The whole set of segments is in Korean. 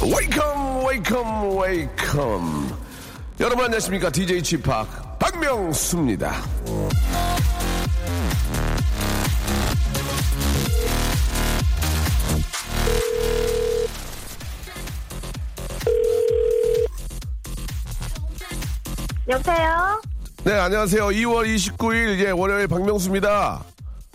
Welcome, welcome. 여러분 안녕하십니까? DJ Chip 박명수입니다. 여보세요? 네, 안녕하세요. 2월 29일, 예, 월요일 박명수입니다.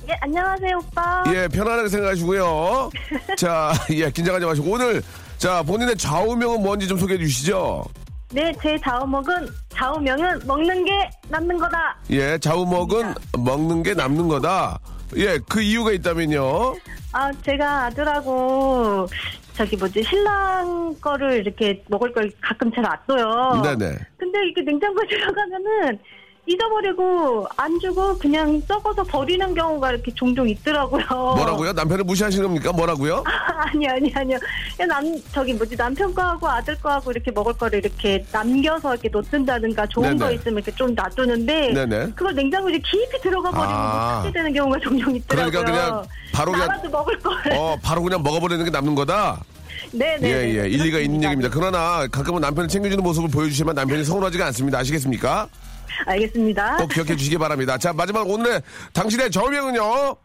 예, 안녕하세요, 오빠. 예, 편안하게 생각하시고요. 자, 예, 긴장하지 마시고. 오늘, 자, 본인의 좌우명은 뭔지 좀 소개해 주시죠. 네, 제 좌우목은, 좌우명은 먹는 게 남는 거다. 예, 좌우먹은 먹는 게 남는 거다. 예, 그 이유가 있다면요. 아, 제가 아들하고, 저기 뭐지, 신랑 거를 이렇게 먹을 걸 가끔 잘 놔둬요. 네네. 근데 이렇게 냉장고에 들어가면은, 잊어버리고, 안 주고, 그냥 썩어서 버리는 경우가 이렇게 종종 있더라고요. 뭐라고요? 남편을 무시하시는 겁니까? 뭐라고요? 아니, 아니, 아니요. 그냥 남, 저기 뭐지, 남편 거하고 아들 거하고 이렇게 먹을 거를 이렇게 남겨서 이렇게 놓든다든가 좋은 네네. 거 있으면 이렇게 좀 놔두는데. 네네. 그걸 냉장고에 깊이 들어가 버리고 아. 못 찾게 되는 경우가 종종 있더라고요. 그러니까 그냥 바로 그냥- 나라도 먹을 걸. 어, 바로 그냥 먹어버리는 게 남는 거다? 네네. 예, 예. 일리가 있는 얘기입니다. 그러나 가끔은 남편을 챙겨주는 모습을 보여주시면 남편이 서운하지가 않습니다. 아시겠습니까? 알겠습니다. 꼭 기억해 주시기 바랍니다. 자, 마지막 오늘의 당신의 좌우명은요?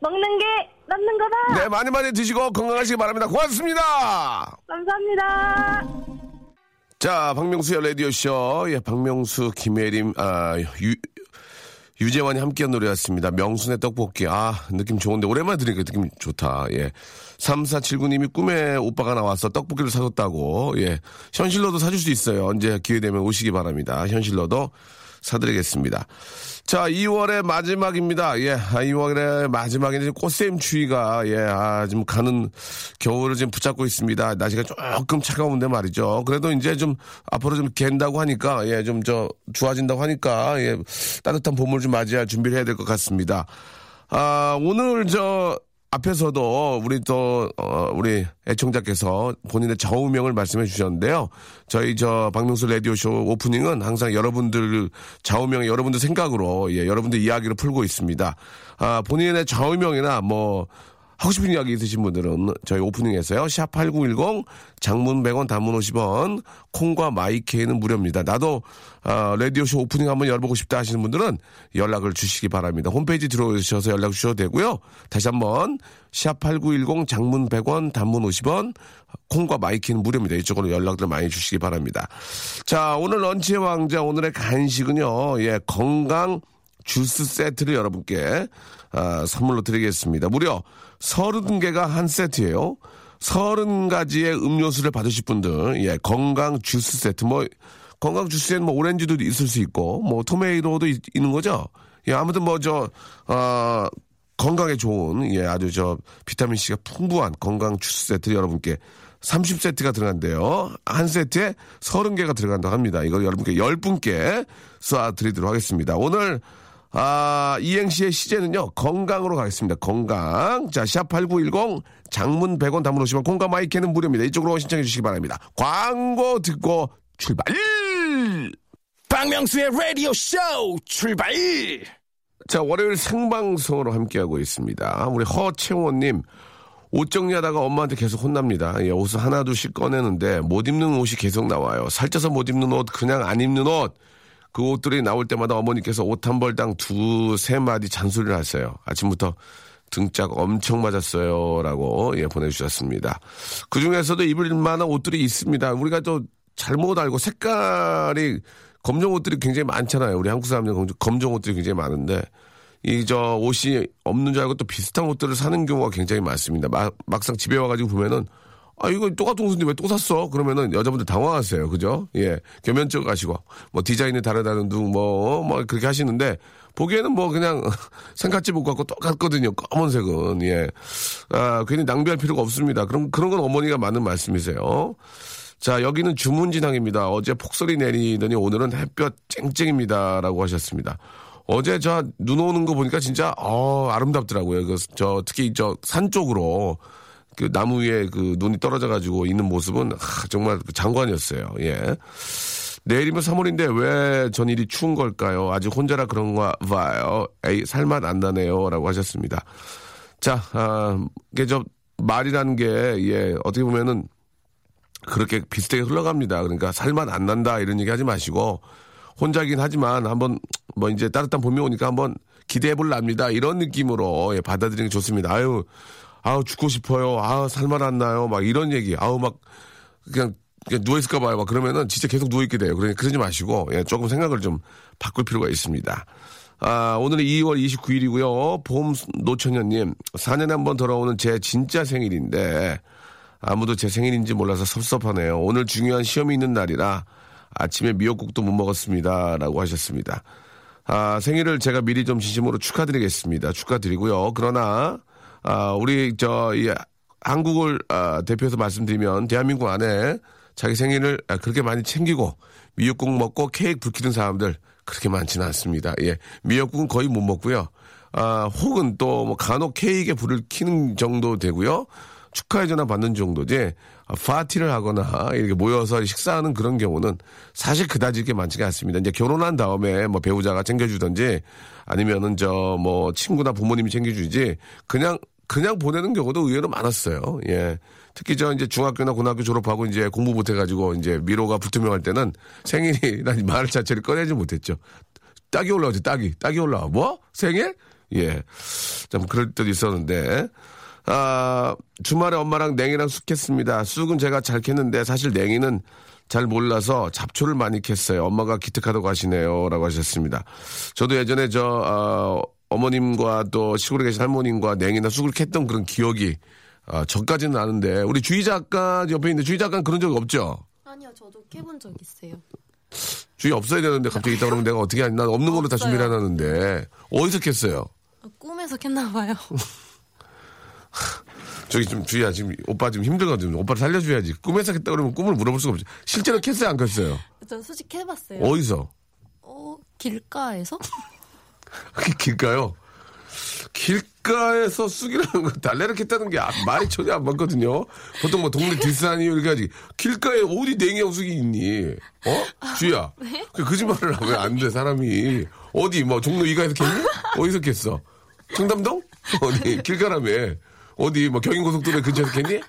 먹는 게 남는 거다. 네, 많이 많이 드시고 건강하시기 바랍니다. 고맙습니다. 감사합니다. 자, 박명수의 라디오쇼. 예, 박명수, 김혜림, 아, 유, 유재환이 함께한 노래였습니다. 명순의 떡볶이. 아, 느낌 좋은데. 오랜만에 들으니까 느낌 좋다. 예. 3479님이 꿈에 오빠가 나와서 떡볶이를 사줬다고. 예. 현실로도 사줄 수 있어요. 언제 기회 되면 오시기 바랍니다. 현실로도 사드리겠습니다. 자, 2월의 마지막입니다. 예, 아, 2월의 마지막에 꽃샘 추위가, 예, 아, 지금 가는 겨울을 지금 붙잡고 있습니다. 날씨가 조금 차가운데 말이죠. 그래도 이제 좀 앞으로 좀 갠다고 하니까, 예, 좀 저, 좋아진다고 하니까, 예, 따뜻한 봄을 좀 맞이할 준비를 해야 될 것 같습니다. 아, 오늘 저, 앞에서도 우리 또, 어, 우리 애청자께서 본인의 좌우명을 말씀해 주셨는데요. 저희 저 박명수 라디오쇼 오프닝은 항상 여러분들 좌우명, 여러분들 생각으로, 예, 여러분들 이야기를 풀고 있습니다. 아, 본인의 좌우명이나 뭐, 하고 싶은 이야기 있으신 분들은 저희 오프닝에서요. 샵8910 장문 100원 단문 50원 콩과 마이케이는 무료입니다. 나도 아, 라디오쇼 오프닝 한번 열어보고 싶다 하시는 분들은 연락을 주시기 바랍니다. 홈페이지 들어오셔서 연락 주셔도 되고요. 다시 한번 샵8910 장문 100원 단문 50원 콩과 my K는 무료입니다. 이쪽으로 연락들 많이 주시기 바랍니다. 자, 오늘 런치의 왕자 오늘의 간식은요. 예, 건강 주스 세트를 여러분께 아, 선물로 드리겠습니다. 무려 30개가 한 세트예요. 30가지의 음료수를 받으실 분들, 예, 건강 주스 세트, 뭐, 건강 주스에는 뭐 오렌지도 있을 수 있고, 뭐 tomato도 있, 는 거죠. 예, 아무튼 뭐 저, 어, 건강에 좋은, 예, 아주 저 비타민C가 풍부한 건강 주스 세트 여러분께 30세트가 들어간대요. 한 세트에 30개가 들어간다고 합니다. 이걸 여러분께 10분께 쏴드리도록 하겠습니다. 오늘 아, 이행시의 시제는요, 건강으로 가겠습니다. 건강. 자, 샵8910, 장문 100원 담문 오시면 공감 마이크는 무료입니다. 이쪽으로 신청해 주시기 바랍니다. 광고 듣고 출발! 박명수의 라디오 쇼 출발! 자, 월요일 생방송으로 함께하고 있습니다. 우리 허채원님, 옷 정리하다가 엄마한테 계속 혼납니다. 예, 옷을 하나둘씩 꺼내는데 못 입는 옷이 계속 나와요. 살쪄서 못 입는 옷, 그냥 안 입는 옷. 그 옷들이 나올 때마다 어머니께서 옷 한 벌당 두, 세 마디 잔소리를 하세요. 아침부터 등짝 엄청 맞았어요. 라고, 예, 보내주셨습니다. 그 중에서도 입을 만한 옷들이 있습니다. 우리가 또 잘못 알고 색깔이 검정 옷들이 굉장히 많잖아요. 우리 한국 사람들 검정, 검정 옷들이 굉장히 많은데 이 저 옷이 없는 줄 알고 또 비슷한 옷들을 사는 경우가 굉장히 많습니다. 막, 막상 집에 와가지고 보면은 아 이거 똑같은 옷인데 왜 또 샀어? 그러면은 여자분들 당황하세요, 그죠? 예, 겸연쩍 하시고 뭐 디자인이 다르다는 둥 뭐 뭐 그렇게 하시는데 보기에는 뭐 그냥 생갓집 옷 같고 똑같거든요. 검은색은 예, 아 괜히 낭비할 필요가 없습니다. 그럼 그런 건 어머니가 맞는 말씀이세요. 자, 여기는 주문진항입니다. 어제 폭설이 내리더니 오늘은 햇볕 쨍쨍입니다 라고 하셨습니다. 어제 저 눈 오는 거 보니까 진짜 어 아름답더라고요. 그 저 특히 저 산 쪽으로 그 나무 위에 그 눈이 떨어져 가지고 있는 모습은 아, 정말 장관이었어요. 예. 내일이면 3월인데 왜 전일이 추운 걸까요? 아직 혼자라 그런가 봐요. 에이, 살맛 안 나네요. 라고 하셨습니다. 자, 아, 이게 저 말이라는 게, 예, 어떻게 보면은 그렇게 비슷하게 흘러갑니다. 그러니까 살만 안 난다 이런 얘기 하지 마시고 혼자긴 하지만 한번 뭐 이제 따뜻한 봄이 오니까 한번 기대해 볼랍니다. 이런 느낌으로 예, 받아들이는 게 좋습니다. 아유, 아우 죽고 싶어요. 아우 살만 안 나요. 막 이런 얘기. 아우 막 그냥, 그냥 누워 있을까 봐요. 막 그러면은 진짜 계속 누워 있게 돼요. 그러니 그러지 마시고 예, 조금 생각을 좀 바꿀 필요가 있습니다. 아, 오늘은 2월 29일이고요. 봄 노천현님, 4년에 한 번 돌아오는 제 진짜 생일인데 아무도 제 생일인지 몰라서 섭섭하네요. 오늘 중요한 시험이 있는 날이라 아침에 미역국도 못 먹었습니다. 라고 하셨습니다. 아, 생일을 제가 미리 좀 진심으로 축하드리겠습니다. 축하드리고요. 그러나, 아, 우리, 저, 이, 한국을, 아, 대표해서 말씀드리면, 대한민국 안에 자기 생일을 아, 그렇게 많이 챙기고, 미역국 먹고 케이크 불키는 사람들 그렇게 많지는 않습니다. 예. 미역국은 거의 못 먹고요. 아, 혹은 또 뭐 간혹 케이크에 불을 켜는 정도 되고요. 축하의 전화 받는 정도지 아, 파티를 하거나 이렇게 모여서 식사하는 그런 경우는 사실 그다지 이렇게 많지가 않습니다. 이제 결혼한 다음에 뭐 배우자가 챙겨주든지 아니면은 저 뭐 친구나 부모님이 챙겨주지 그냥 그냥 보내는 경우도 의외로 많았어요. 예. 특히 저 이제 중학교나 고등학교 졸업하고 이제 공부 못해가지고 이제 미로가 불투명할 때는 생일이라는 말 자체를 꺼내지 못했죠. 딱이 올라오지, 딱이. 딱이 올라와. 뭐? 생일? 예. 좀 그럴 때도 있었는데. 아, 주말에 엄마랑 냉이랑 쑥 했습니다. 쑥은 제가 잘 캤는데 사실 냉이는 잘 몰라서 잡초를 많이 캤어요. 엄마가 기특하다고 하시네요. 라고 하셨습니다. 저도 예전에 저, 어, 어머님과 또 시골에 계신 할머님과 냉이나 쑥을 캤던 그런 기억이 아, 저까지는 아는데 우리 주희 작가 옆에 있는데 주희 작가는 그런 적 없죠? 아니요, 저도 캐본 적 있어요. 주희 없어야 되는데 갑자기 있다 그러면 내가 어떻게 하니? 난 없는 걸로 다 없어요. 준비를 해놨는데 어디서 캤어요? 아, 꿈에서 캤나 봐요. 저기 좀 주희야 지금 오빠 지금 힘들거든. 오빠를 살려줘야지. 꿈에서 캤다 그러면 꿈을 물어볼 수가 없지. 실제로 캤어요 안 캤어요? 전 솔직히 캐봤어요. 어디서? 어, 길가에서? 길가요? 길가에서 쑥이라는 거 달래를 캤다는 게 아- 말이 전혀 안 맞거든요. 보통 뭐 동네 뒷산이 이렇게. 길가에 어디 냉이하고 쑥이 있니? 어? 주희야. 그 거짓말을 하면 안 돼, 사람이. 어디, 뭐, 종로 이가에서 캤니? 어디서 캤어? 청담동? 어디, 길가라며. 어디, 뭐, 경인고속도로 근처에서 캤니?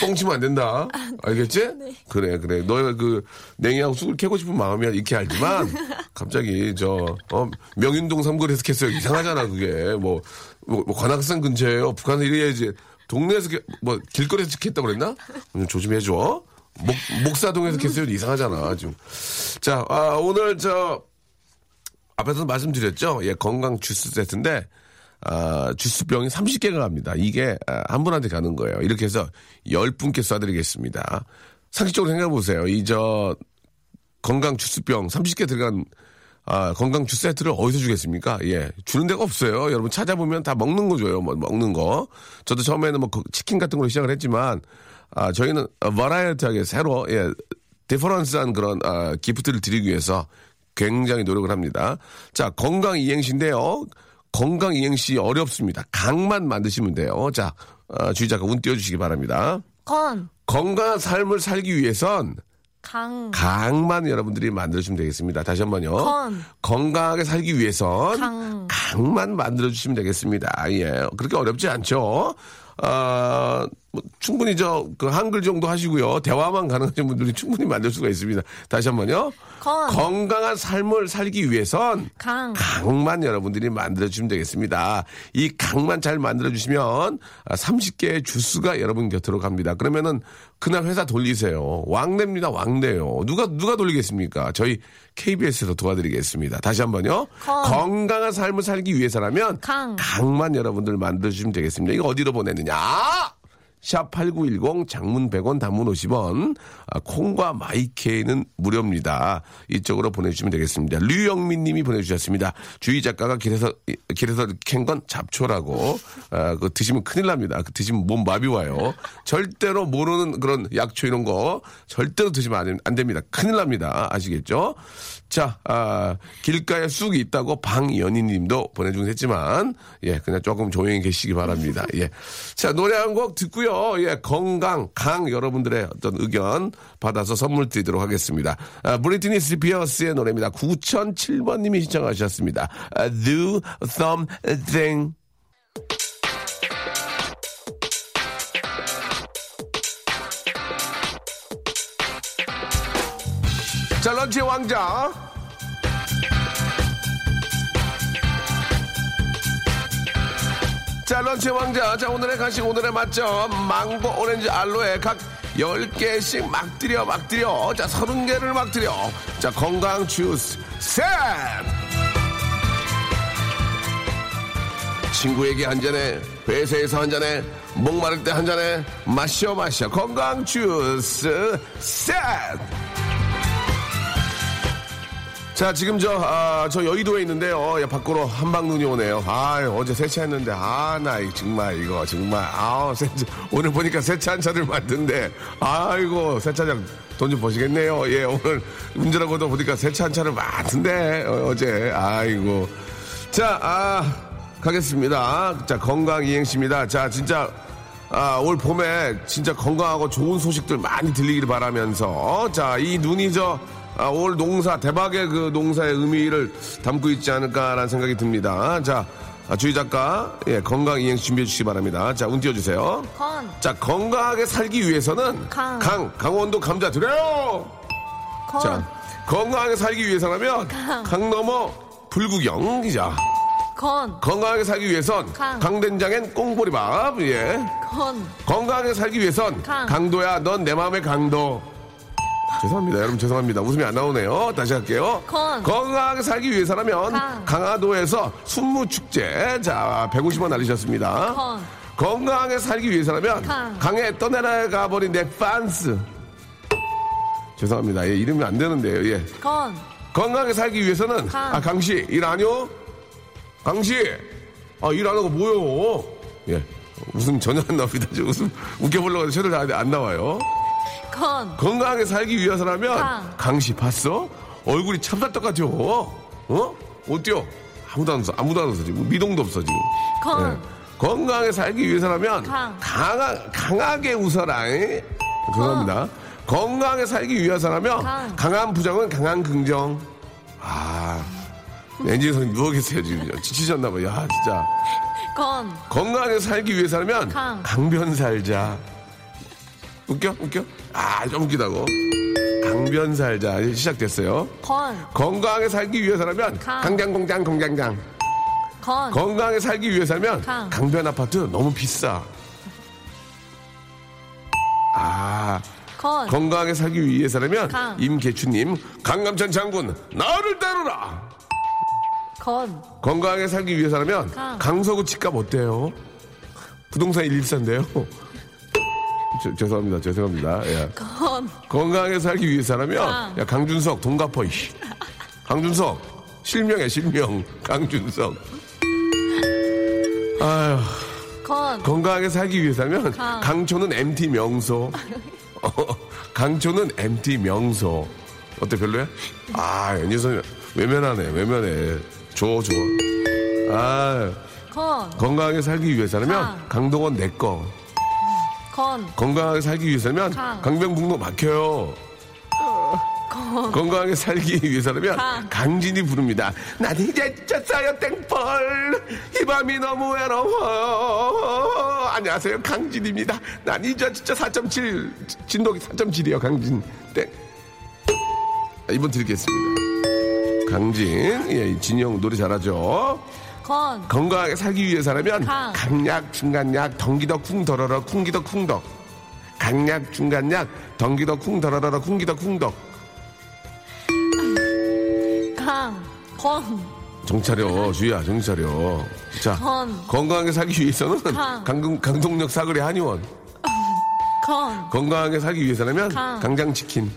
뻥치면 안 된다. 알겠지? 그래, 그래. 너의 그, 냉이하고 쑥을 캐고 싶은 마음이야. 이렇게 알지만, 갑자기, 저, 어, 명인동 삼거리에서 캤어요. 이상하잖아, 그게. 뭐, 뭐, 뭐 관악산 근처에요. 북한에서 이래야지. 동네에서, 캐- 뭐, 길거리에서 캤다고 그랬나? 좀 조심해줘. 목, 목사동에서 캤어요. 이상하잖아, 지금. 자, 아, 오늘 저, 앞에서 말씀드렸죠? 예, 건강 주스 세트인데, 아, 주스병이 30개가 갑니다. 이게 아, 한 분한테 가는 거예요. 이렇게 해서 10분께 쏴드리겠습니다. 상식적으로 생각해 보세요. 이 저 건강 주스병 30개 들어간 아, 건강 주스 세트를 어디서 주겠습니까? 예. 주는 데가 없어요. 여러분 찾아보면 다 먹는 거 줘요. 뭐, 먹는 거. 저도 처음에는 뭐 그 치킨 같은 걸로 시작을 했지만 아, 저희는 variety하게 새로 예, difference한 그런 아, gift를 드리기 위해서 굉장히 노력을 합니다. 자, 건강 이행시인데요. 건강 이행시 어렵습니다. 강만 만드시면 돼요. 자, 어, 주희 작가 운 띄워주시기 바랍니다. 건, 건강한 삶을 살기 위해선 강, 강만 여러분들이 만들어주시면 되겠습니다. 다시 한 번요. 건. 건강하게 살기 위해선 강. 강만 만들어주시면 되겠습니다. 예. 그렇게 어렵지 않죠. 아, 뭐 충분히 저, 그 한글 정도 하시고요. 대화만 가능하신 분들이 충분히 만들 수가 있습니다. 다시 한 번요. 건. 건강한 삶을 살기 위해선 강. 강만 여러분들이 만들어주시면 되겠습니다. 이 강만 잘 만들어주시면 30개의 주스가 여러분 곁으로 갑니다. 그러면은 그날 회사 돌리세요. 왕래입니다. 왕래요. 누가, 누가 돌리겠습니까? 저희 KBS에서 도와드리겠습니다. 다시 한 번요. 건. 건강한 삶을 살기 위해서라면 강. 강만 여러분들 만들어주시면 되겠습니다. 이거 어디로 보내느냐? 샵8910 장문 100원 단문 50원 아, 콩과 마이케이는 무료입니다. 이쪽으로 보내주시면 되겠습니다. 류영민 님이 보내주셨습니다. 주희 작가가 길에서 길에서 캔 건 잡초라고 아, 그 드시면 큰일 납니다. 그 드시면 몸 마비 와요. 절대로 모르는 그런 약초 이런 거 절대로 드시면 안, 안 됩니다. 큰일 납니다. 아시겠죠? 자, 아, 길가에 쑥이 있다고 방연희 님도 보내주긴 했지만, 예, 그냥 조금 조용히 계시기 바랍니다. 예. 자, 노래 한 곡 듣고요. 예, 건강, 강 여러분들의 어떤 의견 받아서 선물 드리도록 하겠습니다. 아, 브리트니 스피어스의 노래입니다. 9007번 님이 신청하셨습니다. 아, do something. 자, 런치의 왕자. 자, 런치 왕자. 자, 오늘의 간식, 오늘의 맛점. 망고, 오렌지, 알로에 각 10개씩 막 드려, 막 드려. 자, 30개를 막 드려. 자, 건강 주스 셋! 친구에게 한 잔에, 회사에서 한 잔에, 목마를 때 한 잔에, 마셔, 마셔. 건강 주스 셋! 자, 지금 저, 아, 저 여의도에 있는데요. 예, 밖으로 한방 눈이 오네요. 아, 어제 세차했는데, 아, 나이 정말 이거 정말, 아, 세차, 오늘 보니까 세차한 차를 만든데, 아이고, 세차장 돈 좀 버시겠네요. 예, 오늘 운전하고도 보니까 세차한 차를 많던데, 어, 제 아이고. 자, 아, 가겠습니다. 자, 건강 이행시입니다. 자, 진짜, 아, 올 봄에 진짜 건강하고 좋은 소식들 많이 들리길 바라면서, 자, 이 눈이 저, 아, 올 농사, 대박의 그 농사의 의미를 담고 있지 않을까라는 생각이 듭니다. 자, 아, 주희 작가, 예, 건강 이행시 준비해 주시기 바랍니다. 자, 운 띄워주세요. 건. 자, 건강하게 살기 위해서는 강. 강, 강원도 감자 드려요! 건. 자, 건강하게 살기 위해서라면 강. 강 넘어 불구경, 자, 건. 건강하게 살기 위해선 강. 강된장엔 꽁보리밥, 예. 건. 건강하게 살기 위해선 강. 강도야 넌 내 마음의 강도 죄송합니다 여러분 죄송합니다 웃음이 안 나오네요 다시 할게요 건. 건강하게 살기 위해서라면 강. 강화도에서 순무축제 자 150원 날리셨습니다 건. 건강하게 살기 위해서라면 강. 강에 떠내려가 버린 내 빤스 죄송합니다 예, 이름이 안 되는데요 예. 건. 건강하게 살기 위해서는 강. 아 강씨 일 아니요? 강씨 아 일 안 하고 뭐요? 예 웃음 전혀 안 나옵니다 웃음 웃겨보려고 해도 안, 안 나와요 건. 건강하게 살기 위해서라면 강. 강씨 봤어? 얼굴이 참쌀떡 같죠? 어? 어때요? 아무도 안 웃어 아무도 안 웃어 지금 미동도 없어 지금 건. 예. 건강하게 살기 위해서라면 강. 강하, 강하게 웃어라 잉? 죄송합니다 건강하게 살기 위해서라면 강. 강한 부정은 강한 긍정 아 엔지니어님 누워 계세요 지금 지치셨나봐요 야 진짜 건. 건강하게 살기 위해서라면 강. 강변 살자 웃겨 웃겨 아 좀 웃기다고 강변 살자 이제 시작됐어요 건. 건강하게 살기 위해서라면 강. 강장공장 공장장 건. 건강하게 살기 위해서라면 강. 강변 아파트 너무 비싸 아 건. 건강하게 살기 위해서라면 강. 임계추님 강감찬 장군 나를 따르라 건. 건강하게 살기 위해서라면 강. 강서구 집값 어때요? 부동산 113인데요. 죄송합니다. 죄송합니다. 예. 건. 건강하게 살기 위해서라면 강. 야 강준석 돈 갚어. 이씨. 강준석 실명해 실명 강준석. 아휴 건. 건강하게 살기 위해서라면 강. 강초는 MT 명소. 어, 강초는 MT 명소. 어때 별로야? 아 연유선 외면하네 외면해. 줘 줘. 아 건. 건강하게 살기 위해서라면 강. 강동원 내 거. 건. 건강하게 살기 위해서라면 강. 강변북로 막혀요. 건강하게 살기 위해서라면 강. 강진이 부릅니다. 난 이제 지쳤어요 땡벌 이 밤이 너무 외로워 안녕하세요 강진입니다. 난 이제 진짜 4.7 진동이 4.7이에요 강진 땡 아, 이번 드리겠습니다. 강진 예 진영 노래 잘하죠. 건. 건강하게 살기 위해서라면 강. 강약, 중간약, 덩기더 쿵더러러 쿵기더 쿵덕 강약, 중간약, 덩기더 쿵더러러 쿵기더 쿵덕 강. 건. 정차려 주희야 정차려 자 건. 건강하게 살기 위해서는 강. 강동, 강동역 사거리 한의원 건. 건강하게 살기 위해서라면 강. 강장치킨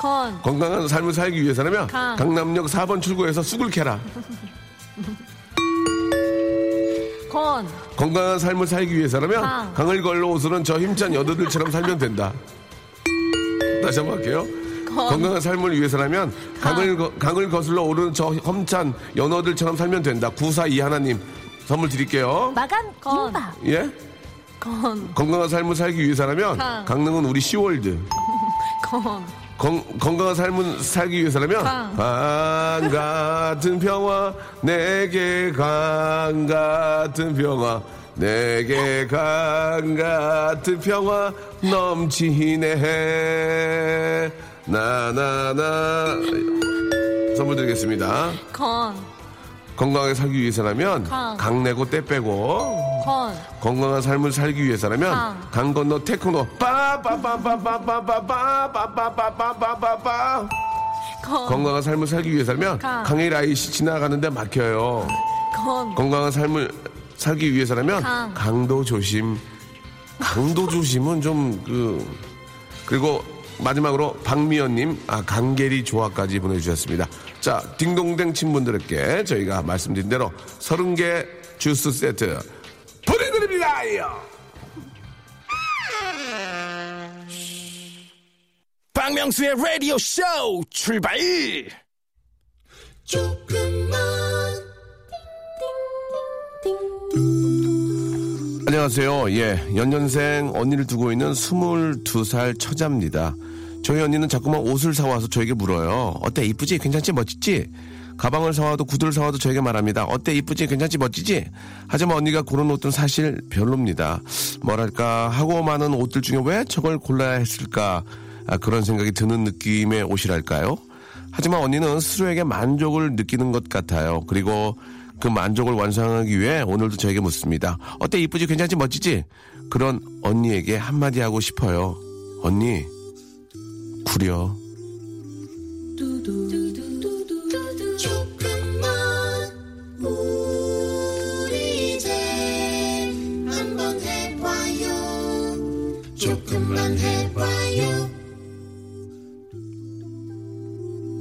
건. 건강한 삶을 살기 위해서라면 강. 강남역 4번 출구에서 쑥을 캐라 건. 건강한 삶을 살기 위해서라면 강. 강을 걸러 오르는 저 힘찬 여도들처럼 살면 된다. 다시 한번 할게요. 건강한 삶을 위해서라면 강을, 거- 강을 거슬러 오르는 저 험찬 연어들처럼 살면 된다. 942 하나님 선물 드릴게요. 마감 건. 김밥. 예? 건. 건강한 삶을 살기 위해서라면 강. 강릉은 우리 시월드. 건. 건, 건강한 삶을 살기 위해서라면 강. 강 같은 평화 내게 강 같은 평화 내게 강 같은 평화 넘치네 나나나 선물 드리겠습니다 건. 건강하게 살기 위해서라면 강. 강 내고 때 빼고 건. 건강한 삶을 살기 위해서라면 강. 강 건너 테크노 빠빠빠빠빠빠빠빠빠빠빠빠빠 건. 건강한 삶을 살기 위해서라면 강. 라이시 지나가는데 막혀요. 건. 건강한 삶을 살기 위해서라면 강. 강도 조심. 강도 조심은 좀 그 그리고 마지막으로 박미연님 아 강계리 조화까지 보내주셨습니다. 자 딩동댕 친분들께 저희가 말씀드린 대로 30개 주스 세트 보내드립니다. 박명수의 라디오 쇼 출발 안녕하세요. 예, 연년생 언니를 두고 있는 22살 처자입니다. 저희 언니는 자꾸만 옷을 사와서 저에게 물어요. 어때, 이쁘지? 괜찮지? 멋지지? 가방을 사와도 구두를 사와도 저에게 말합니다. 어때, 이쁘지? 괜찮지? 멋지지? 하지만 언니가 고른 옷은 사실 별로입니다. 뭐랄까, 하고 많은 옷들 중에 왜 저걸 골라야 했을까? 아, 그런 생각이 드는 느낌의 옷이랄까요? 하지만 언니는 스스로에게 만족을 느끼는 것 같아요. 그리고 그 만족을 완성하기 위해 오늘도 저에게 묻습니다. 어때 이쁘지 괜찮지 멋지지? 그런 언니에게 한마디 하고 싶어요. 언니 구려.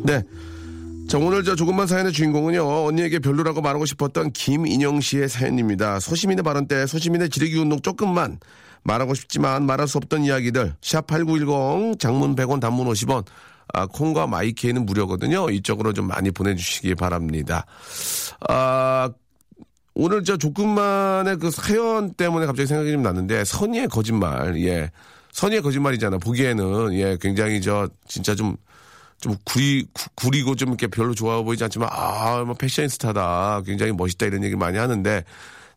네. 자, 오늘 저 조금만 사연의 주인공은요, 언니에게 별로라고 말하고 싶었던 김인영 씨의 사연입니다. 소시민의 발언 때 소시민의 지르기 운동 조금만 말하고 싶지만 말할 수 없던 이야기들, 샵8910, 장문 100원, 단문 50원, 아, 콩과 마이키에는 무료거든요. 이쪽으로 좀 많이 보내주시기 바랍니다. 아, 오늘 저 조금만의 그 사연 때문에 갑자기 생각이 좀 났는데, 선의의 거짓말, 예. 선의의 거짓말이잖아. 보기에는, 예, 굉장히 저, 진짜 좀, 좀 구리, 구- 구리고 좀 이렇게 별로 좋아 보이지 않지만, 아, 뭐 패셔니스타다. 굉장히 멋있다. 이런 얘기 많이 하는데,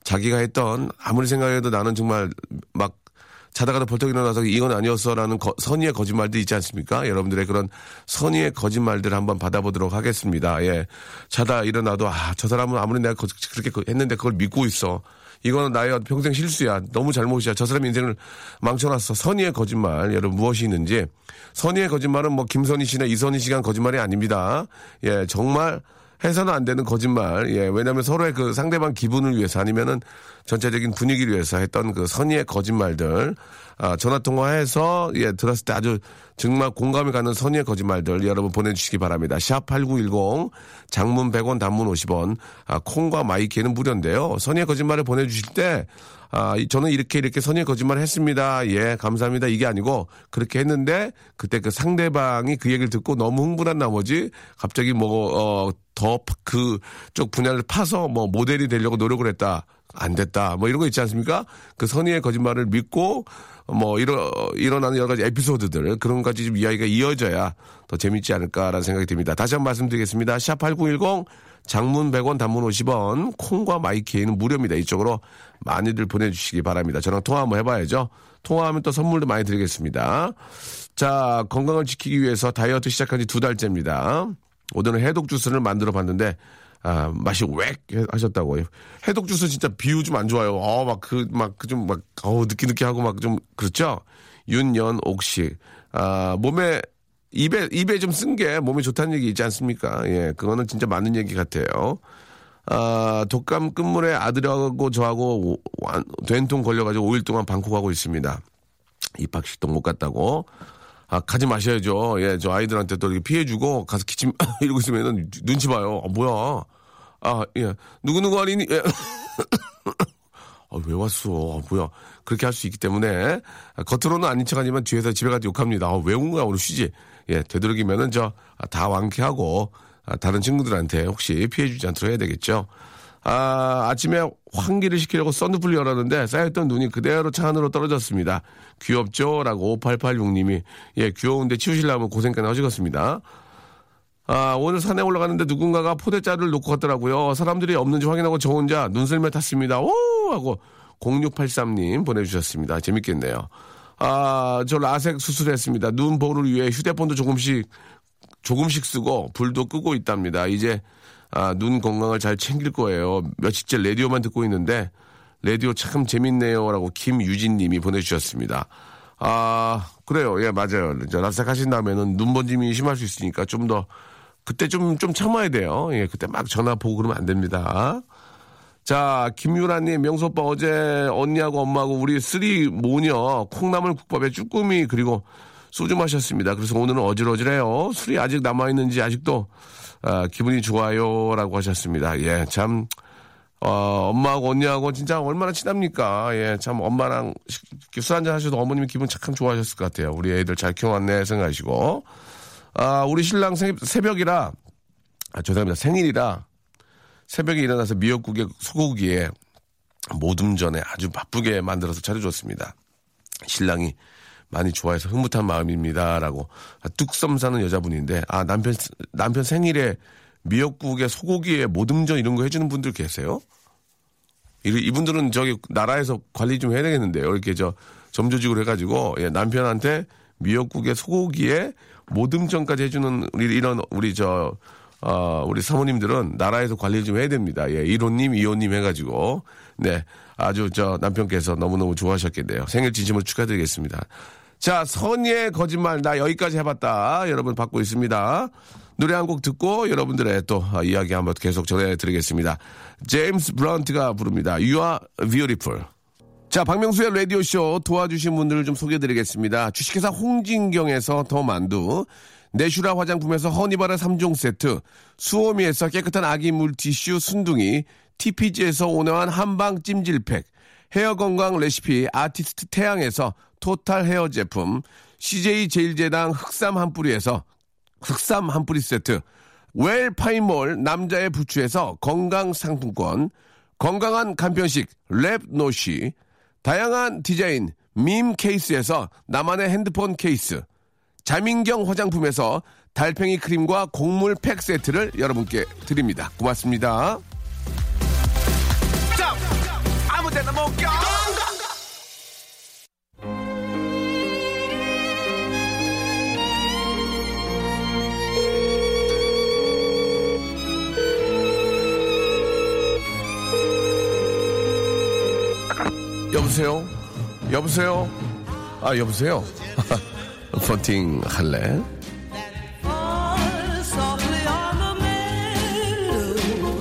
자기가 했던, 아무리 생각해도 나는 정말 막 자다가도 벌떡 일어나서 이건 아니었어라는 거- 선의의 거짓말도 있지 않습니까? 여러분들의 그런 선의의 거짓말들 한번 받아보도록 하겠습니다. 예. 자다 일어나도, 아, 저 사람은 아무리 내가 거- 그렇게 그- 했는데 그걸 믿고 있어. 이거는 나의 평생 실수야. 너무 잘못이야. 저 사람 인생을 망쳐놨어. 선의의 거짓말. 여러분 무엇이 있는지. 선의의 거짓말은 뭐 김선희 씨나 이선희 씨가 한 거짓말이 아닙니다. 예, 정말 해서는 안 되는 거짓말. 예, 왜냐하면 서로의 그 상대방 기분을 위해서 아니면은 전체적인 분위기를 위해서 했던 그 선의의 거짓말들. 아, 전화 통화해서 예, 들었을 때 아주 정말 공감이 가는 선의의 거짓말들 여러분 보내주시기 바랍니다. 샵8910 장문 100원 단문 50원 아, 콩과 my K는 무료인데요. 선의의 거짓말을 보내주실 때 아, 이- 저는 이렇게 이렇게 선의의 거짓말 했습니다. 예, 감사합니다. 이게 아니고 그렇게 했는데 그때 그 상대방이 그 얘기를 듣고 너무 흥분한 나머지 갑자기 뭐, 어, 더 그 쪽 분야를 파서 뭐 모델이 되려고 노력을 했다. 안 됐다. 뭐 이런 거 있지 않습니까? 그 선의의 거짓말을 믿고 뭐 일어, 일어나는 여러 가지 에피소드들 그런 가지 좀 이야기가 이어져야 더 재밌지 않을까라는 생각이 듭니다. 다시 한번 말씀드리겠습니다. 샵 8910 장문 100원 단문 50원 콩과 마이키에는 무료입니다. 이쪽으로 많이들 보내주시기 바랍니다. 저랑 통화 한번 해봐야죠. 통화하면 또 선물도 많이 드리겠습니다. 자 건강을 지키기 위해서 다이어트 시작한 지 두 달째입니다. 오늘은 해독 주스를 만들어 봤는데 아, 맛이 웩 하셨다고. 해독 주스 진짜 비유 좀 안 좋아요. 어, 막 그, 막, 그 좀 막, 어우, 느끼느끼하고 막 좀, 그렇죠? 윤연옥 씨. 아, 몸에, 입에, 입에 좀 쓴 게 몸에 좋다는 얘기 있지 않습니까? 예, 그거는 진짜 맞는 얘기 같아요. 아, 독감 끝물에 아들하고 저하고 완, 된통 걸려가지고 5일 동안 방콕하고 있습니다. 입학식도 못 갔다고. 아, 가지 마셔야죠. 예, 저 아이들한테 또 이렇게 피해주고 가서 기침 이러고 있으면은 눈치 봐요. 아, 뭐야. 아, 예. 누구누구 아니니? 예. 아, 왜 왔어? 아, 뭐야. 그렇게 할 수 있기 때문에 아, 겉으로는 아닌 척 하지만 뒤에서 집에 가서 욕합니다. 아, 왜 온 거야? 오늘 쉬지. 예, 되도록이면은 저다 완쾌하고 아, 다른 친구들한테 혹시 피해주지 않도록 해야 되겠죠. 아, 아침에 환기를 시키려고 썬루프를 열었는데 쌓였던 눈이 그대로 차 안으로 떨어졌습니다. 귀엽죠? 라고 5886님이, 예, 귀여운데 치우시려면 고생까지 하시겠습니다. 아, 오늘 산에 올라가는데 누군가가 포대자루를 놓고 갔더라고요. 사람들이 없는지 확인하고 저 혼자 눈썰매 탔습니다. 오! 하고 0683님 보내주셨습니다. 재밌겠네요. 아, 저 라섹 수술했습니다. 눈 보호를 위해 휴대폰도 조금씩, 조금씩 쓰고 불도 끄고 있답니다. 이제 아, 눈 건강을 잘 챙길 거예요. 며칠째 라디오만 듣고 있는데 라디오 참 재밌네요라고 김유진 님이 보내주셨습니다. 아, 그래요. 예, 맞아요. 저 라섹 하신 다음에는 눈 번짐이 심할 수 있으니까 좀 더 그때 좀, 좀 참아야 돼요. 예, 그때 막 전화 보고 그러면 안 됩니다. 자, 김유라님, 명수 오빠 어제 언니하고 엄마하고 우리 three 모녀 콩나물 국밥에 쭈꾸미 그리고 소주 마셨습니다. 그래서 오늘은 어질어질해요. 술이 아직 남아 있는지 아직도 아, 기분이 좋아요라고 하셨습니다. 예, 참, 어, 엄마하고 언니하고 진짜 얼마나 친합니까? 예, 참 엄마랑 술 한잔 하셔도 어머님이 기분 참 좋아하셨을 것 같아요. 우리 애들 잘 키워왔네 생각하시고. 아, 우리 신랑 새, 새벽이라, 아, 죄송합니다. 생일이라 새벽에 일어나서 미역국에 소고기에 모듬전에 아주 바쁘게 만들어서 차려줬습니다. 신랑이 많이 좋아해서 흐뭇한 마음입니다라고 아, 뚝섬 사는 여자분인데 아 남편 남편 생일에 미역국에 소고기에 모듬전 이런 거 해주는 분들 계세요? 이- 이분들은 저기 나라에서 관리 좀 해야 되겠는데요. 이렇게 저 점조직으로 해가지고 예, 남편한테 미역국에 소고기에 모듬전까지 해주는 우리 이런 우리 저 어, 우리 사모님들은 나라에서 관리 좀 해야 됩니다. 예, 1호님, 2호님 해가지고. 네. 아주 저 남편께서 너무너무 좋아하셨겠네요. 생일 진심으로 축하드리겠습니다. 자, 선의의 거짓말 나 여기까지 해봤다. 여러분 받고 있습니다. 노래 한 곡 듣고 여러분들의 또 아, 이야기 한번 계속 전해드리겠습니다. 제임스 브런트가 부릅니다. You are beautiful. 자, 박명수의 라디오쇼 도와주신 분들을 좀 소개해드리겠습니다. 주식회사 홍진경에서 더 만두, 내슈라 화장품에서 허니바라 3종 세트, 수오미에서 깨끗한 아기 물티슈 순둥이, TPG에서 온화한 한방 찜질팩, 헤어 건강 레시피 아티스트 태양에서 토탈 헤어 제품, CJ 제일제당 흑삼 한 뿌리에서 흑삼 한 뿌리 세트, 웰 파인몰 남자의 부추에서 건강 상품권, 건강한 간편식 랩노시, 다양한 디자인 밈 케이스에서 나만의 핸드폰 케이스, 자민경 화장품에서 달팽이 크림과 곡물 팩 세트를 여러분께 드립니다. 고맙습니다. 여보세요? 여보세요? 아, 여보세요? 펀팅 할래?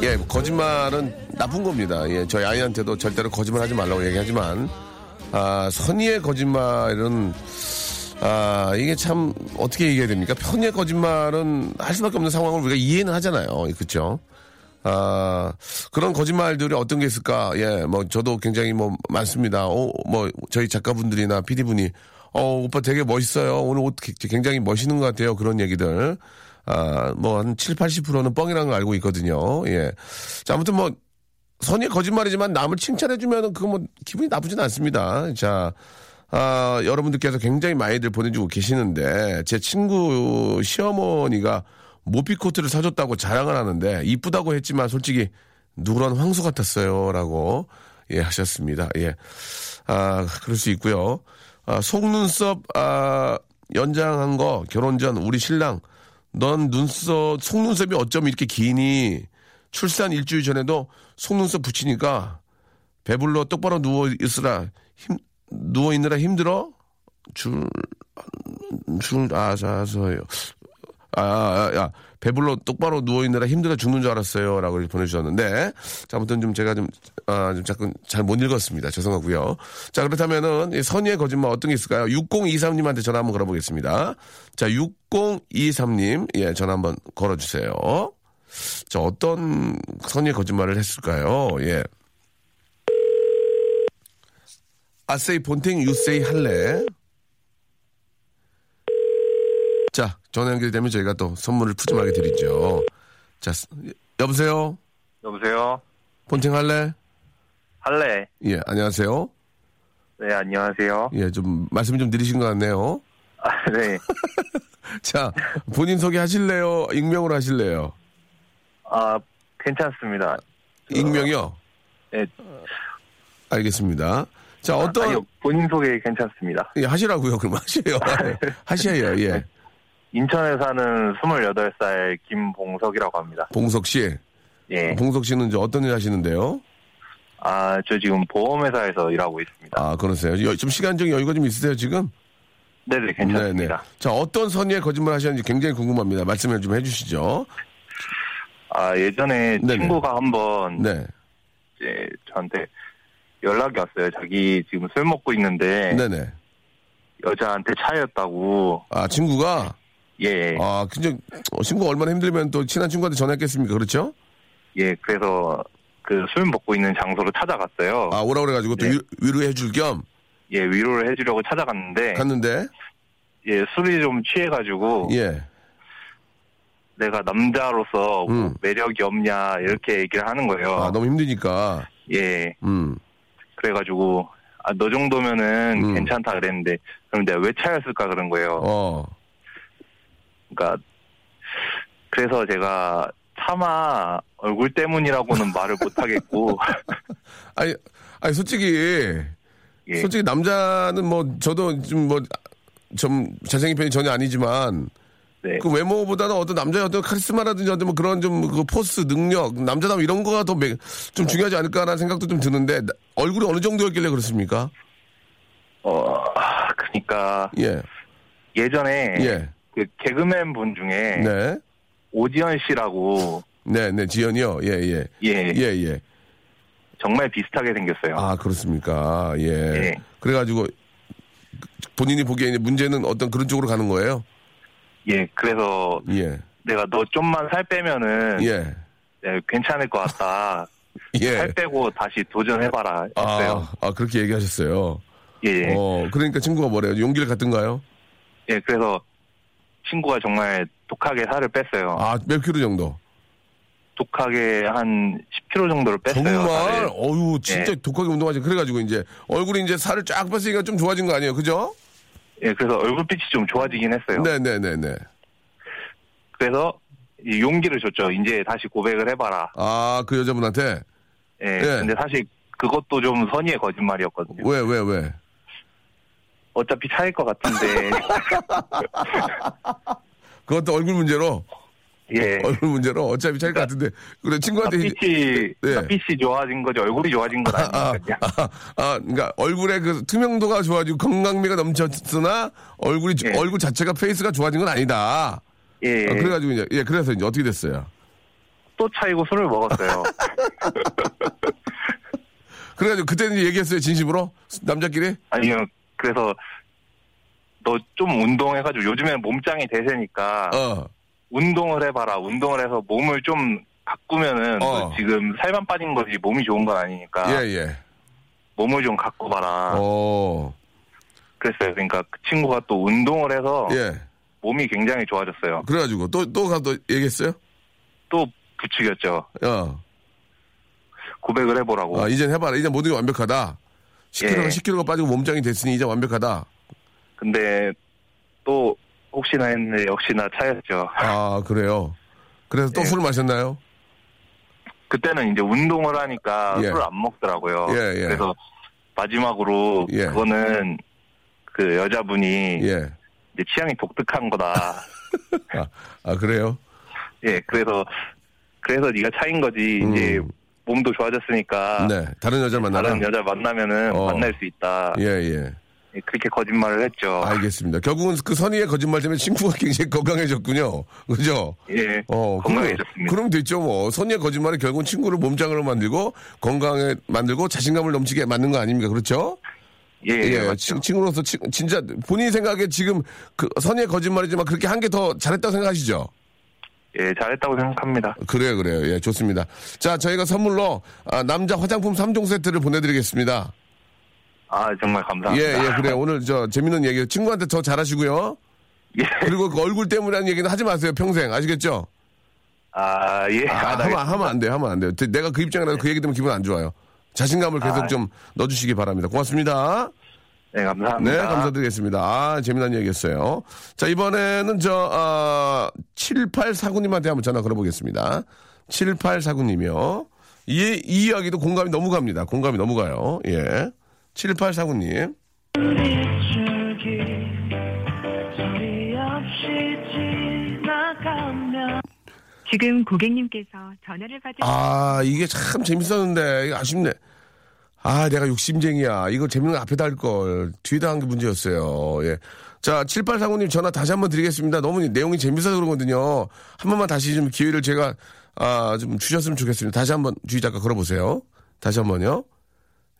예, 거짓말은 나쁜 겁니다. 예, 저희 아이한테도 절대로 거짓말 하지 말라고 얘기하지만, 아, 선의의 거짓말은, 아, 이게 참, 어떻게 얘기해야 됩니까? 편의의 거짓말은 할 수밖에 없는 상황을 우리가 이해는 하잖아요. 그쵸? 아, 그런 거짓말들이 어떤 게 있을까? 예, 뭐, 저도 굉장히 뭐, 많습니다. 어, 뭐, 저희 작가분들이나 PD분이, 어, 오빠 되게 멋있어요. 오늘 옷 기- 굉장히 멋있는 것 같아요. 그런 얘기들. 아, 뭐, 한 7, 80%는 뻥이라는 걸 알고 있거든요. 예. 자, 아무튼 뭐, 선의 거짓말이지만 남을 칭찬해주면 그거 뭐 기분이 나쁘진 않습니다. 자, 아, 여러분들께서 굉장히 많이들 보내주고 계시는데 제 친구 시어머니가 모피 코트를 사줬다고 자랑을 하는데 이쁘다고 했지만 솔직히 누구란 황소 같았어요라고 예 하셨습니다. 예, 아 그럴 수 있고요. 아, 속눈썹 아, 연장한 거 결혼 전 우리 신랑. 넌 눈썹 속눈썹이 어쩜 이렇게 기니? 출산 일주일 전에도 속눈썹 붙이니까 배불러 똑바로 누워 있으라. 힘 누워 있느라 힘들어? 줄 줄아자서요 아, 아, 야, 배불러 똑바로 누워있느라 힘들어 죽는 줄 알았어요. 라고 보내주셨는데. 자, 아무튼 좀 제가 좀, 아, 좀 자꾸 잘 못 읽었습니다. 죄송하고요 자, 그렇다면은, 이 선의의 거짓말 어떤 게 있을까요? 6023님한테 전화 한번 걸어보겠습니다. 자, 6023님, 예, 전화 한번 걸어주세요. 자, 어떤 선의의 거짓말을 했을까요? 예. 아세이 본팅 유세이 할래? 자, 전화 연결되면 저희가 또 선물을 푸짐하게 드리죠. 자, 스- 여보세요? 여보세요? 본팅 할래? 할래? 예, 안녕하세요. 네, 안녕하세요. 예, 좀, 말씀이 좀 느리신 것 같네요. 아, 네. 자, 본인 소개 하실래요? 익명으로 하실래요? 아, 괜찮습니다. 익명이요? 네. 알겠습니다. 자, 어떤, 아니요, 본인 소개 괜찮습니다. 예, 하시라고요. 그럼 하세요. 하셔요, 예. 인천에 사는 28살 김봉석이라고 합니다. 봉석 씨. 예. 봉석 씨는 이제 어떤 일 하시는데요? 아, 저 지금 보험회사에서 일하고 있습니다. 아, 그러세요. 여- 좀 시간적인 여유가 좀 있으세요, 지금? 네네, 괜찮습니다. 자, 어떤 선의의 거짓말 하셨는지 굉장히 궁금합니다. 말씀을 좀 해주시죠. 아, 예전에 네네. 친구가 한번 네. 이제 저한테 연락이 왔어요. 자기 지금 술 먹고 있는데 네네. 여자한테 차였다고. 아, 친구가? 예, 아, 근데 어, 친구가 얼마나 힘들면 또 친한 친구한테 전화했겠습니까? 그렇죠? 예. 그래서 그 술 먹고 있는 장소로 찾아갔어요. 아, 오라 그래가지고 또 네. 위, 위로해 줄 겸 예, 위로를 해주려고 찾아갔는데 갔는데, 예, 술이 좀 취해가지고 예. 내가 남자로서 뭐 음. 매력이 없냐 이렇게 얘기를 하는 거예요. 아, 너무 힘드니까. 예, 음. 그래가지고 아, 너 정도면은 음. 괜찮다 그랬는데 그럼 내가 왜 차였을까 그런 거예요. 어. 그러니까 그래서 제가 차마 얼굴 때문이라고는 말을 못 하겠고 아니, 아니, 솔직히, 예, 솔직히 남자는 뭐, 저도 좀 뭐, 좀 잘생긴 편이 전혀 아니지만, 네. 그 외모보다는 어떤 남자의 어떤 카리스마라든지 어떤 뭐 그런 좀 그 포스, 능력, 남자다움 이런 거가 더 좀 중요하지 않을까라는 생각도 좀 드는데, 나- 얼굴이 어느 정도였길래 그렇습니까? 어, 그러니까 예. 예전에 예. 그 개그맨 분 중에 네. 오지연 씨라고 네, 네, 지연이요. 예, 예. 예, 예, 예. 정말 비슷하게 생겼어요. 아, 그렇습니까? 예. 예. 그래가지고 본인이 보기에 이제 문제는 어떤 그런 쪽으로 가는 거예요? 예, 그래서 예. 내가 너 좀만 살 빼면은 예. 예, 괜찮을 것 같다. 예. 살 빼고 다시 도전해봐라 했어요. 아, 아, 그렇게 얘기하셨어요. 예, 어, 그러니까 친구가 뭐래요? 용기를 갖던가요? 예, 그래서 친구가 정말 독하게 살을 뺐어요. 아, 몇 킬로 정도? 독하게 한 10kg 정도를 뺐어요. 정말? 살을. 어유 진짜 예. 독하게 운동하지. 그래가지고 이제 얼굴이 이제 살을 쫙 뺐으니까 좀 좋아진 거 아니에요? 그죠? 예, 그래서 얼굴빛이 좀 좋아지긴 했어요. 네네네네. 그래서 이 용기를 줬죠. 이제 다시 고백을 해봐라. 아, 그 여자분한테? 예, 예. 근데 사실 그것도 좀 선의의 거짓말이었거든요. 왜, 왜, 왜? 어차피 차일 것 같은데. 그것도 얼굴 문제로? 예. 얼굴 문제로? 어차피 차일 것 같은데. 그래, 친구한테. 낯빛이, 예. 낯빛이 좋아진 거지, 얼굴이 좋아진 건 아, 아니거든요. 아, 아, 그러니까 얼굴의 그 투명도가 좋아지고 건강미가 넘쳤으나 얼굴이 예. 얼굴 자체가 face가 좋아진 건 아니다. 예, 아, 그래가지고 이제 예 그래서 이제 어떻게 됐어요? 또 차이고 술을 먹었어요. 그래가지고 그때는 얘기했어요 진심으로 남자끼리 아니요, 그래서 너 좀 운동해가지고 요즘에는 몸짱이 대세니까 어 운동을 해봐라. 운동을 해서 몸을 좀 가꾸면은 어. 너 지금 살만 빠진 거지 몸이 좋은 건 아니니까 예, 예. 몸을 좀 갖고 봐라. 어, 그랬어요. 그러니까 그 친구가 또 운동을 해서 예. 몸이 굉장히 좋아졌어요. 그래가지고 또, 또 가서 얘기했어요? 또 부추겼죠. 어. 고백을 해보라고. 아, 이젠 해봐라. 이제 모든 게 완벽하다. 10kg가 예. 10kg가 빠지고 몸짱이 됐으니 이제 완벽하다. 근데 또 혹시나 했는데 역시나 차였죠. 아, 그래요. 그래서 또 예. 술을 마셨나요? 그때는 이제 운동을 하니까 예. 술을 안 먹더라고요. 예, 예. 그래서 마지막으로 예. 그거는 그 여자분이 예. 이제 취향이 독특한 거다. 아, 아, 그래요? 예, 그래서 그래서 네가 차인 거지. 이제 음. 몸도 좋아졌으니까 네. 다른 여자 만나라? 다른 여자 만나면은 어. 만날 수 있다. 예, 예. 예, 그렇게 거짓말을 했죠. 알겠습니다. 결국은 그 선의의 거짓말 때문에 친구가 굉장히 건강해졌군요. 그죠? 예, 어, 건강해졌습니다. 그럼, 됐죠, 뭐. 선의의 거짓말이 결국은 친구를 몸짱으로 만들고, 건강에 만들고, 자신감을 넘치게 만든 거 아닙니까? 그렇죠? 예, 예, 맞죠. 친, 친구로서 친- 진짜 본인 생각에 지금 그 선의의 거짓말이지만 그렇게 한 게 더 잘했다고 생각하시죠? 예, 잘했다고 생각합니다. 그래요, 그래요. 예, 좋습니다. 자, 저희가 선물로 아, 남자 화장품 3종 세트를 보내드리겠습니다. 아, 정말 감사합니다. 예, 예, 그래요. 오늘 저 재밌는 얘기 친구한테 더 잘하시고요. 예. 그리고 그 얼굴 때문이라는 얘기는 하지 마세요, 평생. 아시겠죠? 아, 예. 아, 아, 하면, 하면 안 돼요, 하면 안 돼요. 내가 그 입장이라도 그 얘기 들으면 기분 안 좋아요. 자신감을 계속 아, 좀 넣어주시기 바랍니다. 고맙습니다. 네, 감사합니다. 네, 감사드리겠습니다. 아, 재미난 얘기였어요. 자, 이번에는 저, 아, 7849님한테 한번 전화 걸어보겠습니다. 7849님이요. 이, 이 이야기도 공감이 너무 갑니다. 공감이 너무 가요. 예. 7849님. 지금 고객님께서 전화를 받으 아, 이게 참 재밌었는데, 이거 아쉽네. 아, 내가 욕심쟁이야. 이거 재밌는 거 앞에다 할 걸. 뒤에다 한 게 문제였어요. 예. 자, 7849님 전화 다시 한번 드리겠습니다. 너무 내용이 재밌어서 그러거든요. 한 번만 다시 좀 기회를 제가, 아, 좀 주셨으면 좋겠습니다. 다시 한번 주희 작가 걸어보세요. 다시 한 번요.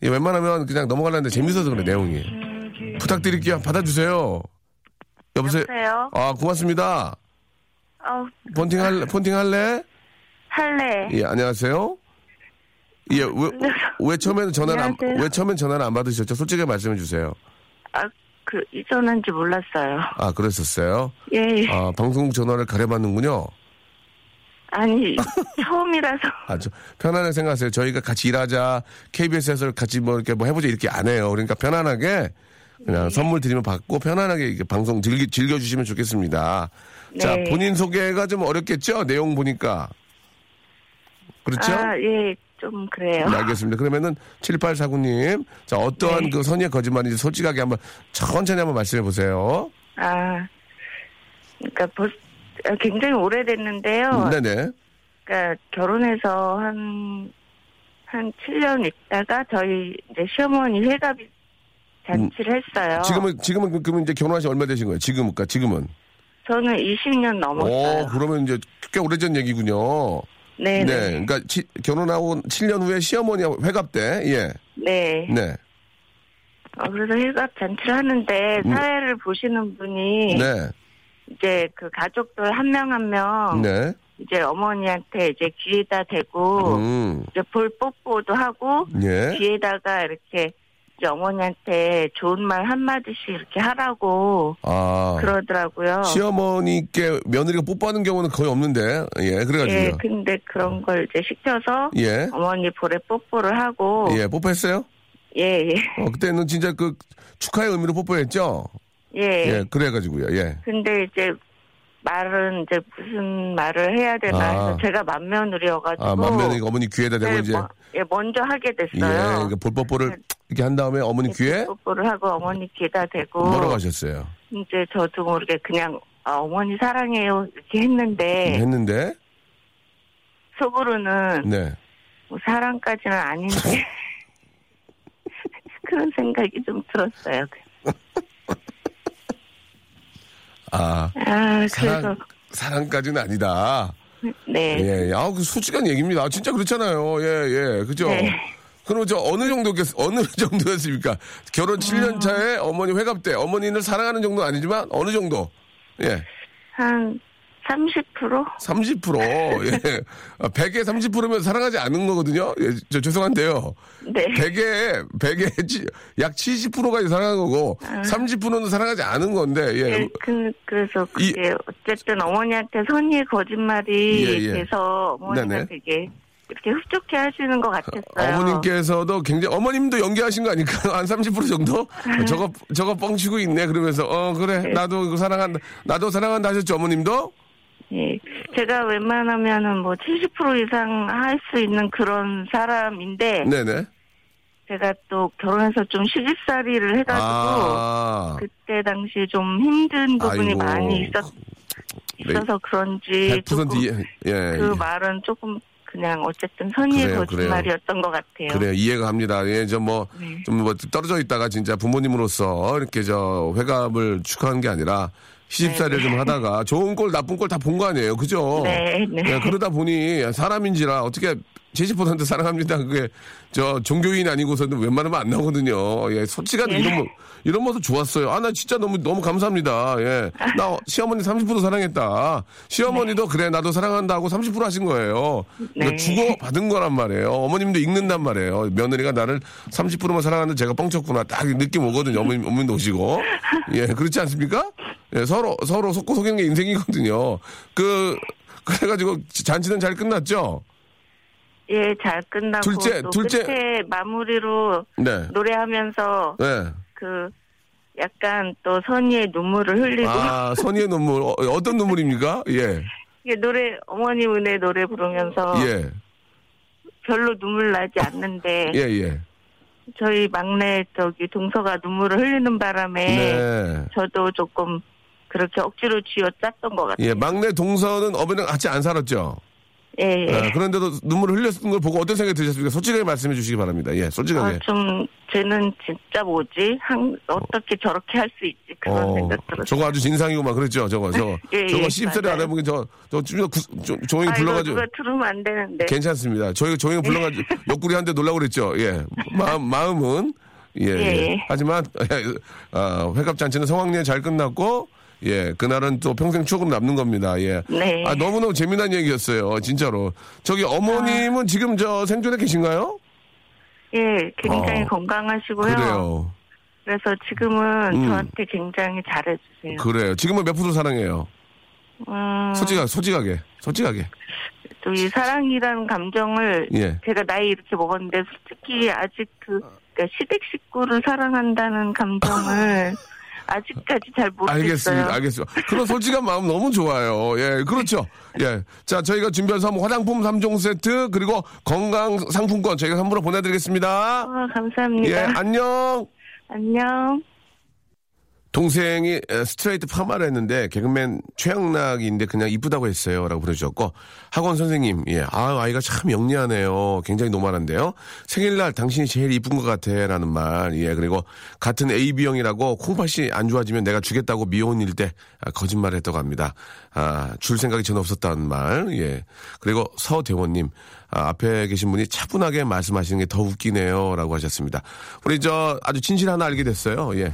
예, 웬만하면 그냥 넘어가려는데 재밌어서 그래, 내용이. 부탁드릴게요. 받아주세요. 여보세요? 여보세요? 아, 고맙습니다. 어, 폰팅 할래? 폰팅 할래? 할래. 예, 안녕하세요. 예, 왜, 왜 처음에는 전화를 안. 왜 처음엔 전화를 안 받으셨죠? 솔직히 말씀해 주세요. 아, 그, 이전한지 몰랐어요. 아, 그랬었어요? 예, 예. 아, 방송 전화를 가려받는군요. 아니, 처음이라서. 아, 저, 편안하게 생각하세요. 저희가 같이 일하자, KBS에서 같이 뭐 이렇게 뭐 해보자 이렇게 안 해요. 그러니까 편안하게 그냥 선물 드리면 받고 편안하게 이렇게 방송 즐기, 즐겨주시면 좋겠습니다. 자, 네. 본인 소개가 좀 어렵겠죠? 내용 보니까. 그렇죠? 아, 예, 좀 그래요. 네, 알겠습니다. 그러면은 7849님, 자 어떠한 네. 그 선의의 거짓말인지 솔직하게 한번 천천히 한번 말씀해 보세요. 아, 그러니까 벌, 아, 굉장히 오래됐는데요. 네네. 그러니까 결혼해서 한, 한 7년 있다가 저희 이제 시어머니 회갑이 잔치를 했어요. 음. 지금은 지금은 그- 그러면 이제 결혼하신 지 얼마 되신 거예요? 지금 그러니까 지금은. 저는 20년 넘었어요. 오, 그러면 이제 꽤 오래전 얘기군요. 네, 네. 그러니까 치- 결혼하고 7년 후에 시어머니 회갑 때, 예, 네. 네, 어, 그래서 회갑 잔치를 하는데 음. 사회를 보시는 분이 네, 이제 그 가족들 한 명 한명 네, 이제 어머니한테 이제 귀에다 대고 음, 이제 볼 뽀뽀도 하고 예, 귀에다가 이렇게 어머니한테 좋은 말 한마디씩 이렇게 하라고 아, 그러더라고요. 시어머니께 며느리가 뽀뽀하는 경우는 거의 없는데, 예, 예, 그래가지고요. 근데 그런 걸 이제 시켜서 예, 어머니 볼에 뽀뽀를 하고 예, 뽀뽀했어요? 예, 예. 어, 그때는 진짜 그 축하의 의미로 뽀뽀했죠? 예. 예, 그래가지고요, 예. 근데 이제 말은 이제 무슨 말을 해야 되나 아. 해서 제가 맏며느리여가지고 아, 만면이 어머니 귀에다 대고 네, 이제, 뭐, 예, 먼저 하게 예, 됐어요. 그러니까 볼뽀뽀를 이렇게 한 다음에 어머니 귀에 뽀뽀를 하고 어머니 귀에다 대고 뭐라고 하셨어요? 이제 저도 모르게 그냥 아, 어머니 사랑해요 이렇게 했는데 했는데, 속으로는 네. 뭐 사랑까지는 아닌데 그런 생각이 좀 들었어요. 아, 아 그래서 사랑, 사랑까지는 아니다. 네. 예, 예. 아, 그 솔직한 얘기입니다. 아, 진짜 그렇잖아요. 예, 예. 그죠? 네. 그럼 저 어느 정도겠, 어느 정도였습니까? 결혼 7년 차에 어머니 회갑 때 어머니를 사랑하는 정도는 아니지만 어느 정도? 예. 한 30%? 30%. 예. 아, 100에 30%면 사랑하지 않는 거거든요. 예, 저 죄송한데요. 네. 100에 100에 약 70%가 사랑한 거고 30%는 사랑하지 않은 건데. 예. 예, 그, 그래서 이- 그게 어쨌든 어머니한테 선의의 거짓말이 예, 예. 돼서 어머니가 네네. 되게 이렇게 흡족해 하시는 것 같았어요. 어머님께서도 굉장히 어머님도 연기하신 거 아닐까요? 한 30% 정도? 저거 저거 뻥치고 있네. 그러면서 어 그래 나도 이거 사랑한다. 나도 사랑한다 하셨죠 어머님도? 예. 제가 웬만하면은 뭐 70% 이상 할 수 있는 그런 사람인데 네네. 제가 또 결혼해서 좀 시집살이를 해가지고 아 그때 당시 좀 힘든 부분이 아이고. 많이 있었, 있어서 그런지 100% 조금 예, 그 예. 말은 조금 그냥 어쨌든 선의의 그래요, 거짓말이었던 것 같아요. 그래요 이해가 합니다. 예, 저뭐 네. 좀뭐 떨어져 있다가 진짜 부모님으로서 이렇게 저 회갑을 축하한 게 아니라 시집살이를 좀 하다가 좋은 꼴 나쁜 꼴 다 본 거 아니에요, 그죠? 네, 네. 예, 그러다 보니 사람인지라 어떻게 70% 사랑합니다. 그게 저 종교인 아니고서는 웬만하면 안 나오거든요. 예, 솔직한 예. 이런 모 이런 모습 좋았어요. 아, 나 진짜 너무 너무 감사합니다. 예, 나 시어머니 30% 사랑했다. 시어머니도 그래 나도 사랑한다고 30% 하신 거예요. 그러니까 네. 주고 받은 거란 말이에요. 어머님도 읽는단 말이에요. 며느리가 나를 30%만 사랑하는데 제가 뻥쳤구나. 딱 느낌 오거든요. 어머님 어머님도 오시고 예, 그렇지 않습니까? 예, 서로 서로 속고 속이는 게 인생이거든요. 그 그래가지고 잔치는 잘 끝났죠. 예, 잘 끝나고 둘째, 또 둘째. 끝에 마무리로 네. 노래하면서 네. 그 약간 또 선의의 눈물을 흘리고 아, 선의의 눈물. 어, 어떤 눈물입니까? 예. 이게 노래 어머님 은혜 노래 부르면서 예. 별로 눈물 나지 않는데 예, 예. 저희 막내 저기 동서가 눈물을 흘리는 바람에 네. 저도 조금 그렇게 억지로 쥐어짰던 것 같아요. 예, 막내 동서는 어머니랑 같이 안 살았죠? 예, 예. 아, 그런데도 눈물을 흘렸던 걸 보고 어떤 생각이 드셨습니까? 솔직하게 말씀해 주시기 바랍니다. 예, 솔직하게. 아, 좀 쟤는 진짜 뭐지? 한, 어떻게 저렇게 할 수 있지? 그런 어, 생각 들었어요. 저거 아주 진상이고만 그랬죠, 저거, 저거. 예, 저거 예, 시집살이. 안 해보긴 저, 저, 좀, 구- 좀 조용히 아, 이거 불러가지고. 누가 들으면 안 되는데. 괜찮습니다. 저희가 조용히 불러가지고 옆구리 한 대 놀라고 그랬죠. 예. 마음, 마음은. 예. 예. 예. 하지만, 아, 회갑잔치는 성황리에 잘 끝났고, 예. 그날은 또 평생 추억으로 남는 겁니다. 예. 네. 아, 너무너무 재미난 얘기였어요. 진짜로. 저기 어머님은 지금 저 생존에 계신가요? 예, 굉장히 어. 건강하시고요. 그래요. 그래서 지금은 음. 저한테 굉장히 잘해주세요. 그래요. 지금은 몇 프로 사랑해요? 음, 솔직하게, 솔직하게, 솔직하게. 또 이 사랑이라는 감정을 예. 제가 나이 이렇게 먹었는데 솔직히 아직 그 그러니까 시댁 식구를 사랑한다는 감정을 아직까지 잘 모르겠어요. 알겠습니다. 알겠습니다. 그런 솔직한 마음 너무 좋아요. 예, 그렇죠. 예. 자, 저희가 준비한 선물 화장품 3종 세트 그리고 건강 상품권 저희가 선물로 보내드리겠습니다. 아, 감사합니다. 예, 안녕. 안녕. 동생이 에, 스트레이트 파마를 했는데 개그맨 최양락인데 그냥 이쁘다고 했어요. 라고 보내주셨고 학원 선생님 예, 아 아이가 참 영리하네요. 굉장히 normal한데요. 생일날 당신이 제일 이쁜 것 같아 라는 말 예, 그리고 같은 AB형이라고 콩팥이 안 좋아지면 내가 주겠다고 미혼일 때 아, 거짓말을 했다고 합니다. 아, 줄 생각이 전혀 없었다는 말 예. 그리고 서대원님 아, 앞에 계신 분이 차분하게 말씀하시는 게 더 웃기네요. 라고 하셨습니다. 우리 저 아주 진실 하나 알게 됐어요. 예.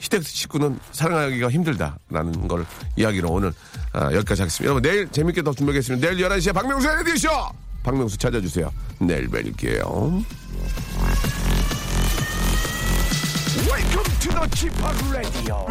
시- 시댁 식구는 사랑하기가 힘들다라는 걸 이야기로 오늘 아, 여기까지 하겠습니다. 여러분 내일 재밌게 더 준비하겠습니다. 내일 11시에 박명수의 레디쇼! 박명수 찾아주세요. 내일 뵐게요. Welcome to the Chip Radio.